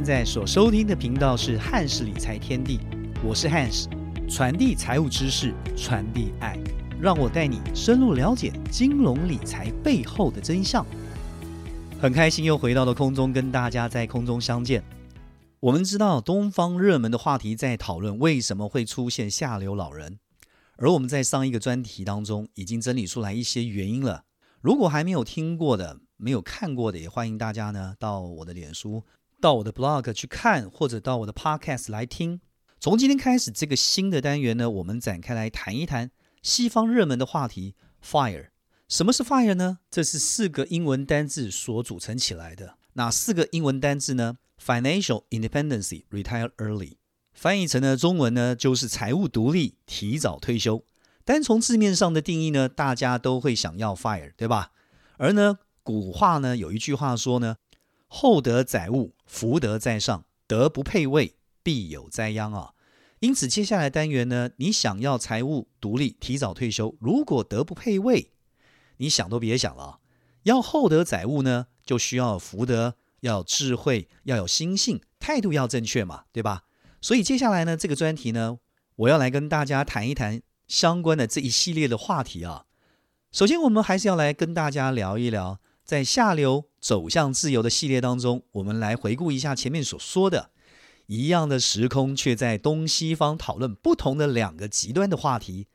现在所收听的频道是汉氏理财天地，我是汉氏，传递财务知识，传递爱，让我带你深入了解金融理财背后的真相。很开心又回到了空中，跟大家在空中相见。我们知道东方热门的话题在讨论为什么会出现下流老人，而我们在上一个专题当中已经整理出来一些原因了。如果还没有听过的、没有看过的，也欢迎大家呢到我的脸书、到我的 blog 去看，或者到我的 podcast 来听。从今天开始，这个新的单元呢，我们展开来谈一谈西方热门的话题 fire。什么是 fire 呢？这是四个英文单字所组成起来的。哪四个英文单字呢？Financial independence, retire early，翻译成呢中文呢就是财务独立，提早退休。单从字面上的定义呢，大家都会想要 fire，对吧？而呢古话呢有一句话说呢，厚德载物，福德在上，德不配位，必有灾殃啊。因此接下来单元呢，你想要财务独立，提早退休，如果德不配位，你想都别想了。要厚德载物呢，就需要福德。要智慧，要有心性，态度要正确嘛，对吧？所以接下来呢，这个专题呢，我要来跟大家谈一谈相关的这一系列的话题啊。首先，我们还是要来跟大家聊一聊，在下流走向自由的系列当中，我们来回顾一下前面所说的，一样的时空却在东西方讨论不同的两个极端的话题。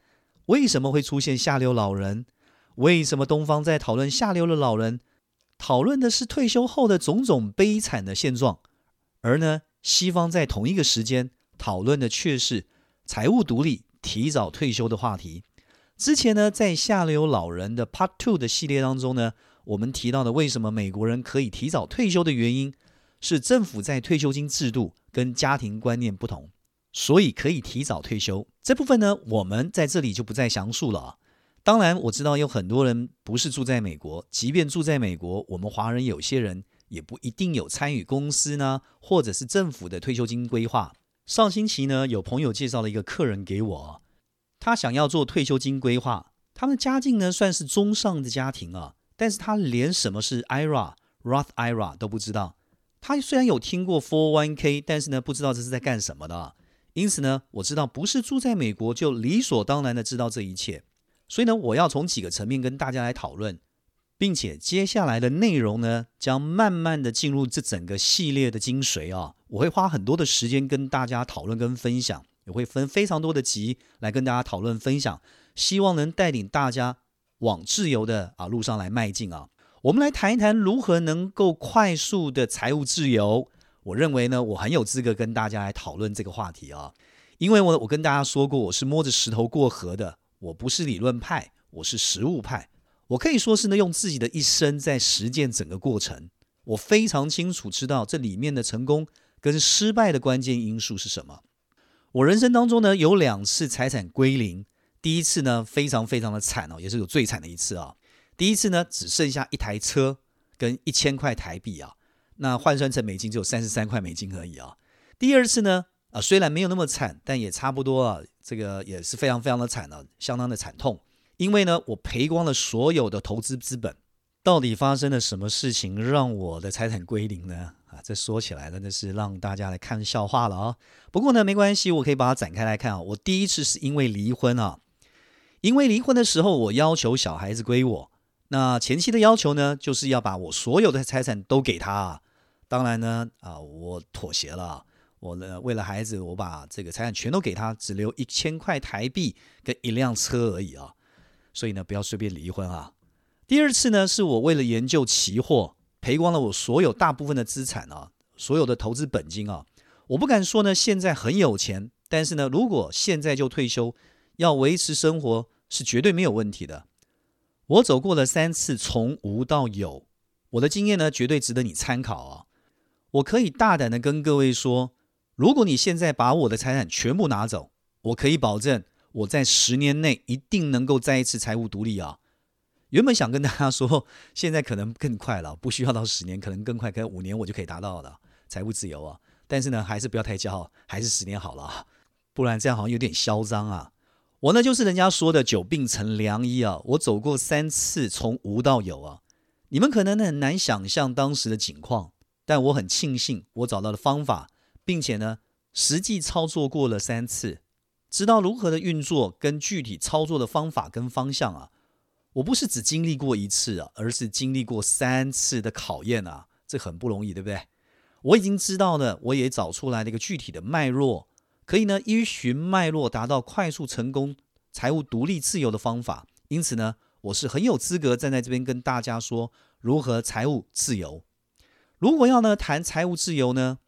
为什么会出现下流老人？为什么东方在讨论下流的老人？讨论的是退休后的种种悲惨的现状，而呢，西方在同一个时间讨论的却是财务独立、提早退休的话题。之前呢，在下流老人的 Part Two 的系列当中呢，我们提到的为什么美国人可以提早退休的原因，是政府在退休金制度跟家庭观念不同，所以可以提早退休。这部分呢，我们在这里就不再详述了。当然，我知道有很多人不是住在美国，即便住在美国，我们华人有些人也不一定有参与公司呢，或者是政府的退休金规划。上星期呢，有朋友介绍了一个客人给我，他想要做退休金规划，他们家境呢算是中上的家庭啊，但是他连什么是 IRA、Roth IRA 都不知道。他虽然有听过 401k，但是呢不知道这是在干什么的。因此呢，我知道不是住在美国就理所当然的知道这一切。所以呢，我要从几个层面跟大家来讨论，并且接下来的内容呢，将慢慢的进入这整个系列的精髓啊。我会花很多的时间跟大家讨论跟分享，也会分非常多的集来跟大家讨论分享，希望能带领大家往自由的啊路上来迈进啊。我们来谈一谈如何能够快速的财务自由。我认为呢，我很有资格跟大家来讨论这个话题啊，因为我我跟大家说过，我是摸着石头过河的。我不是理论派，我是实物派。我可以说是呢，用自己的一生在实践整个过程。我非常清楚知道这里面的成功跟失败的关键因素是什么。我人生当中呢，有两次财产归零。第一次呢，非常非常的惨哦，也是有最惨的一次啊。第一次呢，只剩下一台车跟一千块台币啊，那换算成美金只有三十三块美金而已啊。第二次呢？啊，虽然没有那么惨，但也差不多啊。这个也是非常非常的惨了，相当的惨痛。因为呢，我赔光了所有的投资资本。到底发生了什么事情让我的财产归零呢？啊，这说起来真的是让大家来看笑话了啊。不过呢，没关系，我可以把它展开来看啊。我第一次是因为离婚啊，因为离婚的时候我要求小孩子归我。那前期的要求呢，就是要把我所有的财产都给他。当然呢，啊，我妥协了。我呢，为了孩子，我把这个财产全都给他，只留一千块台币跟一辆车而已啊。所以呢，不要随便离婚啊。第二次呢，是我为了研究期货，赔光了我所有大部分的资产啊，所有的投资本金啊。我不敢说呢，现在很有钱，但是呢，如果现在就退休，要维持生活是绝对没有问题的。我走过了三次从无到有，我的经验呢，绝对值得你参考啊。我可以大胆的跟各位说。如果你现在把我的财产全部拿走，我可以保证我在十年内一定能够再一次财务独立啊！原本想跟大家说，现在可能更快了，不需要到十年，可能更快，可能五年我就可以达到了财务自由啊！但是呢，还是不要太骄傲，还是十年好了，不然这样好像有点嚣张啊！我呢就是人家说的久病成良医啊！我走过三次从无到有啊！你们可能很难想象当时的景况，但我很庆幸我找到了方法，并且呢，实际操作过了三次，知道如何的运作跟具体操作的方法跟方向啊。我不是只经历过一次啊，而是经历过三次的考验啊，这很不容易，对不对？我已经知道呢，我也找出来了一个具体的脉络，可以呢依循脉络达到快速成功、财务独立自由的方法。因此呢，我是很有资格站在这边跟大家说如何财务自由。如果要呢谈财务自由呢，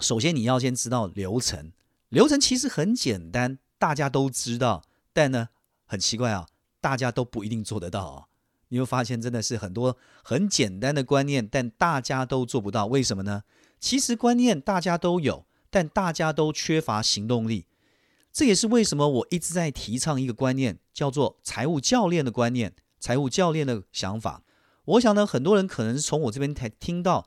首先你要先知道流程，流程其实很简单，大家都知道，但呢很奇怪啊。大家都不一定做得到啊！你会发现，真的是很多很简单的观念，但大家都做不到。为什么呢？其实观念大家都有，但大家都缺乏行动力。这也是为什么我一直在提倡一个观念，叫做财务教练的观念，财务教练的想法。我想呢，很多人可能是从我这边才听到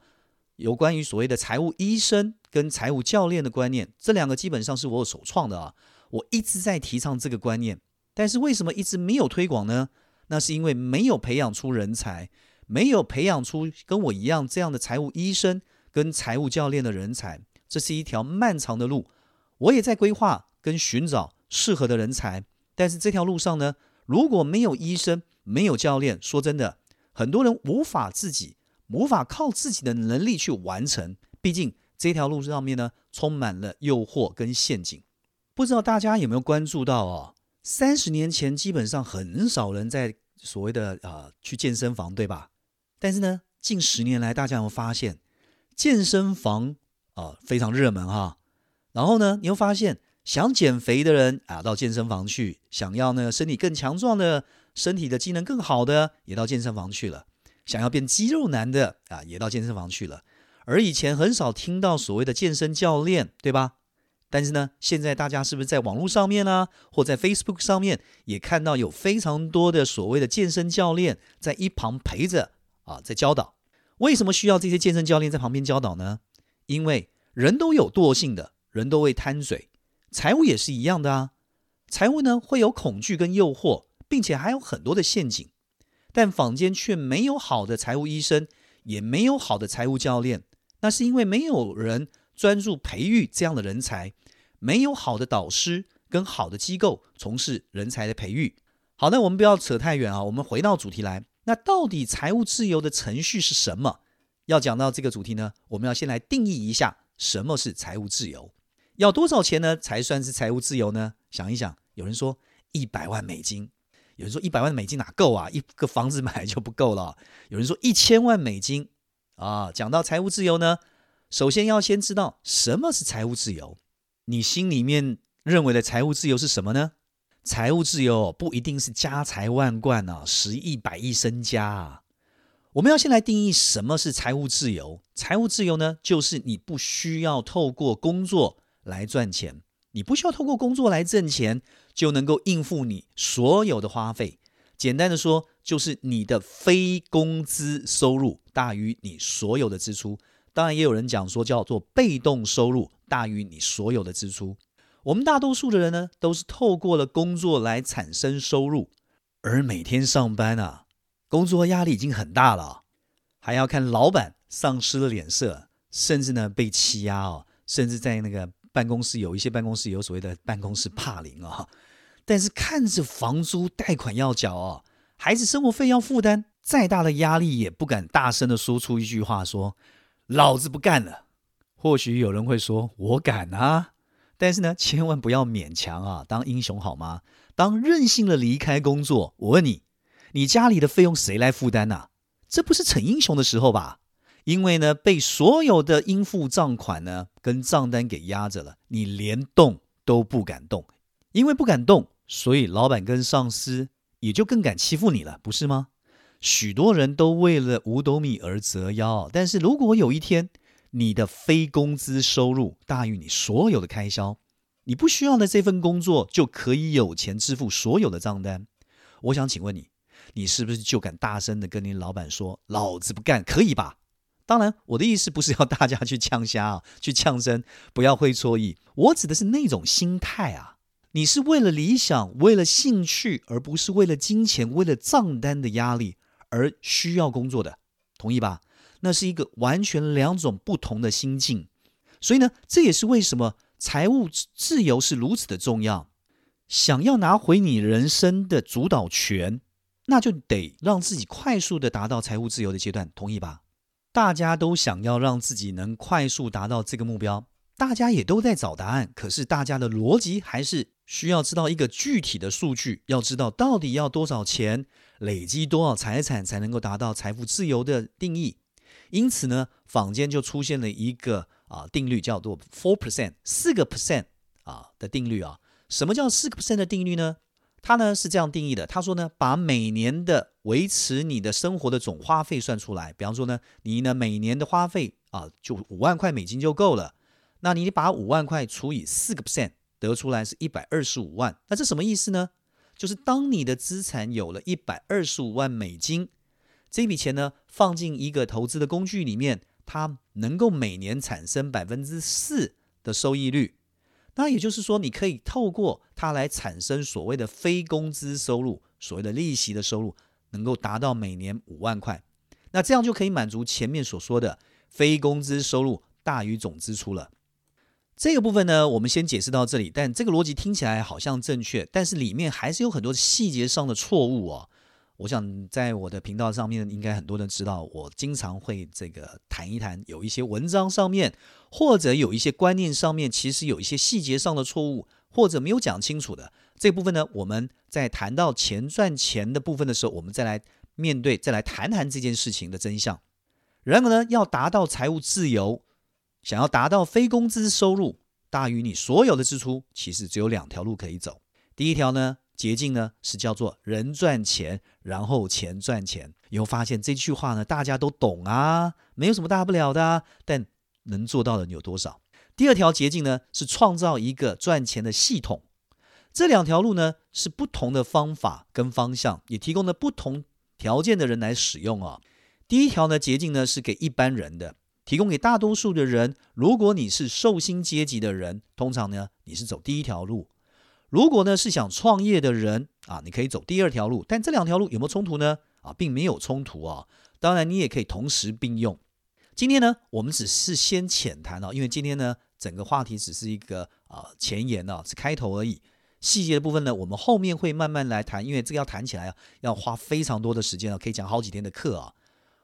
有关于所谓的财务医生跟财务教练的观念，这两个基本上是我首创的啊！我一直在提倡这个观念。但是为什么一直没有推广呢？那是因为没有培养出人才，没有培养出跟我一样这样的财务医生跟财务教练的人才。这是一条漫长的路，我也在规划跟寻找适合的人才。但是这条路上呢，如果没有医生，没有教练，说真的，很多人无法自己，无法靠自己的能力去完成。毕竟这条路上面呢，充满了诱惑跟陷阱。不知道大家有没有关注到哦？三十年前，基本上很少人在所谓的啊去健身房，对吧？但是呢，近十年来，大家有发现健身房啊非常热门哈。然后呢，你会发现想减肥的人啊到健身房去，想要呢身体更强壮的、身体的机能更好的，也到健身房去了。想要变肌肉男的啊，也到健身房去了。而以前很少听到所谓的健身教练，对吧？但是呢，现在大家是不是在网络上面呢，或在 Facebook 上面也看到有非常多的所谓的健身教练在一旁陪着啊，在教导？为什么需要这些健身教练在旁边教导呢？因为人都有惰性的，人都会贪嘴，财务也是一样的啊。财务呢会有恐惧跟诱惑，并且还有很多的陷阱，但坊间却没有好的财务医生，也没有好的财务教练，那是因为没有人。专注培育这样的人才，没有好的导师跟好的机构从事人才的培育。好，那我们不要扯太远啊，我们回到主题来。那到底财务自由的程序是什么？要讲到这个主题呢，我们要先来定义一下什么是财务自由。要多少钱呢才算是财务自由呢？想一想，有人说一百万美金，有人说一百万美金哪够啊？一个房子买就不够了。有人说一千万美金啊。讲到财务自由呢？首先要先知道什么是财务自由。你心里面认为的财务自由是什么呢？财务自由不一定是家财万贯啊，十亿、百亿身家啊。我们要先来定义什么是财务自由。财务自由呢，就是你不需要透过工作来赚钱，你不需要透过工作来挣钱，就能够应付你所有的花费。简单的说，就是你的非工资收入大于你所有的支出。当然，也有人讲说叫做被动收入大于你所有的支出。我们大多数的人呢，都是透过了工作来产生收入，而每天上班啊，工作压力已经很大了，还要看老板、丧失了脸色，甚至呢被欺压哦，甚至在那个办公室有一些办公室有所谓的办公室霸凌啊。但是看着房租、贷款要缴哦，孩子生活费要负担，再大的压力也不敢大声的说出一句话说。老子不干了。或许有人会说：“我敢啊！”但是呢，千万不要勉强啊，当英雄好吗？当任性的离开工作，我问你，你家里的费用谁来负担呢？这不是逞英雄的时候吧？因为呢，被所有的应付账款呢跟账单给压着了，你连动都不敢动。因为不敢动，所以老板跟上司也就更敢欺负你了，不是吗？许多人都为了五斗米而折腰，但是如果有一天你的非工资收入大于你所有的开销，你不需要的这份工作就可以有钱支付所有的账单。我想请问你，你是不是就敢大声的跟你老板说“老子不干”？可以吧？当然，我的意思不是要大家去呛虾啊，去呛声，不要会错意。我指的是那种心态啊。你是为了理想，为了兴趣，而不是为了金钱，为了账单的压力。而需要工作的，同意吧？那是一个完全两种不同的心境。所以呢，这也是为什么财务自由是如此的重要。想要拿回你人生的主导权，那就得让自己快速的达到财务自由的阶段，同意吧？大家都想要让自己能快速达到这个目标，大家也都在找答案。可是大家的逻辑还是需要知道一个具体的数据，要知道到底要多少钱，累积多少财产才能够达到财富自由的定义。因此呢，坊间就出现了一个啊定律，叫做 four percent 四个 percent 啊的定律啊。什么叫四个 percent 的定律呢？他呢是这样定义的。他说呢，把每年的维持你的生活的总花费算出来。比方说呢，你呢每年的花费啊，就五万块美金就够了。那你把五万块除以四个 percent，得出来是一百二十五万。那这什么意思呢？就是当你的资产有了一百二十五万美金，这笔钱呢放进一个投资的工具里面，它能够每年产生百分之四的收益率。那也就是说，你可以透过它来产生所谓的非工资收入，所谓的利息的收入，能够达到每年五万块。那这样就可以满足前面所说的非工资收入大于总支出了。这个部分呢，我们先解释到这里。但这个逻辑听起来好像正确，但是里面还是有很多细节上的错误哦。我想在我的频道上面，应该很多人知道，我经常会这个谈一谈，有一些文章上面，或者有一些观念上面，其实有一些细节上的错误，或者没有讲清楚的这部分呢，我们在谈到钱赚钱的部分的时候，我们再来面对，再来谈谈这件事情的真相。然而呢，要达到财务自由，想要达到非工资收入大于你所有的支出，其实只有两条路可以走。第一条呢？捷径呢是叫做人赚钱，然后钱赚钱。以后发现这句话呢，大家都懂啊，没有什么大不了的。但能做到的有多少？第二条捷径呢是创造一个赚钱的系统。这两条路呢是不同的方法跟方向，也提供了不同条件的人来使用啊。第一条呢捷径呢是给一般人的，提供给大多数的人。如果你是寿星阶级的人，通常呢你是走第一条路。如果呢是想创业的人啊，你可以走第二条路，但这两条路有没有冲突呢？啊，并没有冲突啊。当然，你也可以同时并用。今天呢，我们只是先浅谈啊，因为今天呢，整个话题只是一个啊前言啊，是开头而已。细节的部分呢，我们后面会慢慢来谈，因为这个要谈起来啊，要花非常多的时间啊，可以讲好几天的课啊。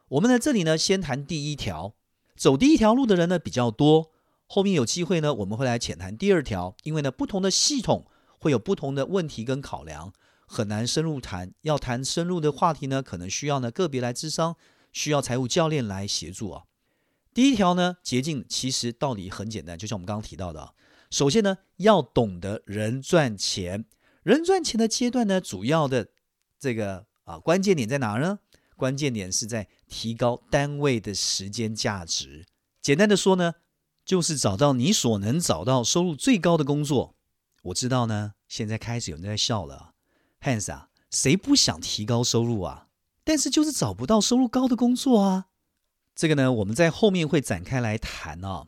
我们在这里呢，先谈第一条，走第一条路的人呢比较多，后面有机会呢，我们会来浅谈第二条，因为呢，不同的系统。会有不同的问题跟考量，很难深入谈。要谈深入的话题呢，可能需要呢个别来咨商，需要财务教练来协助啊。第一条呢，捷径其实道理很简单，就像我们刚刚提到的，首先呢，要懂得人赚钱。人赚钱的阶段呢，主要的这个啊关键点在哪呢？关键点是在提高单位的时间价值。简单的说呢，就是找到你所能找到收入最高的工作。我知道呢，现在开始有人在笑了，Hans 啊，谁不想提高收入啊？但是就是找不到收入高的工作啊。这个呢，我们在后面会展开来谈啊。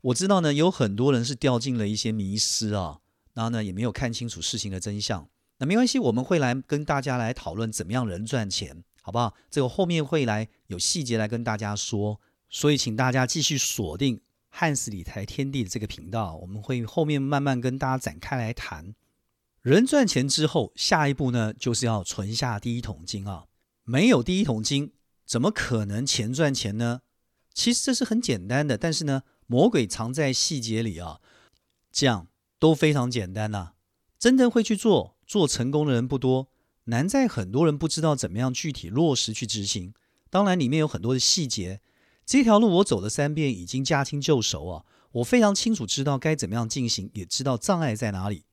我知道呢，有很多人是掉进了一些迷失啊，然后呢，也没有看清楚事情的真相。那没关系，我们会来跟大家来讨论怎么样人赚钱，好不好？这个后面会来有细节来跟大家说，所以请大家继续锁定。汉斯理财天地的这个频道，我们会后面慢慢跟大家展开来谈。人赚钱之后，下一步呢，就是要存下第一桶金啊！没有第一桶金，怎么可能钱赚钱呢？其实这是很简单的，但是呢，魔鬼藏在细节里啊。这样都非常简单呐，真正会去做、做成功的人不多，难在很多人不知道怎么样具体落实去执行。当然，里面有很多的细节。这条路我走了三遍，已经驾轻就熟啊！我非常清楚知道该怎么样进行，也知道障碍在哪里。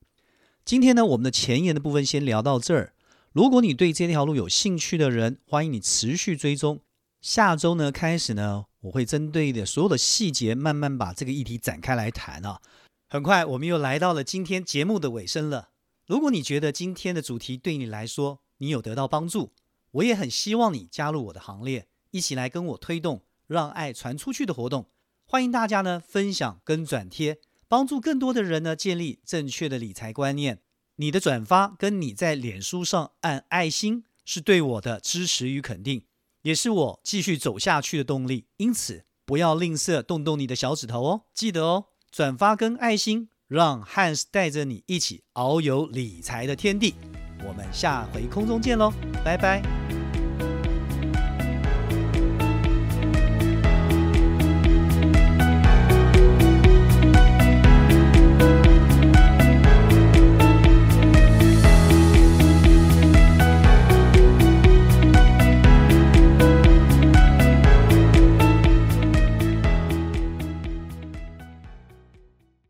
今天呢，我们的前沿的部分先聊到这儿。如果你对这条路有兴趣的人，欢迎你持续追踪。下周呢开始呢，我会针对的所有的细节，慢慢把这个议题展开来谈啊。很快，我们又来到了今天节目的尾声了。如果你觉得今天的主题对你来说，你有得到帮助，我也很希望你加入我的行列，一起来跟我推动。让爱传出去的活动，欢迎大家呢分享跟转贴，帮助更多的人呢建立正确的理财观念。你的转发跟你在脸书上按爱心，是对我的支持与肯定。也是我继续走下去的动力。因此，不要吝啬动动你的小指头哦，记得哦，转发跟爱心，让汉斯带着你一起遨游理财的天地。我们下回空中见喽，拜拜。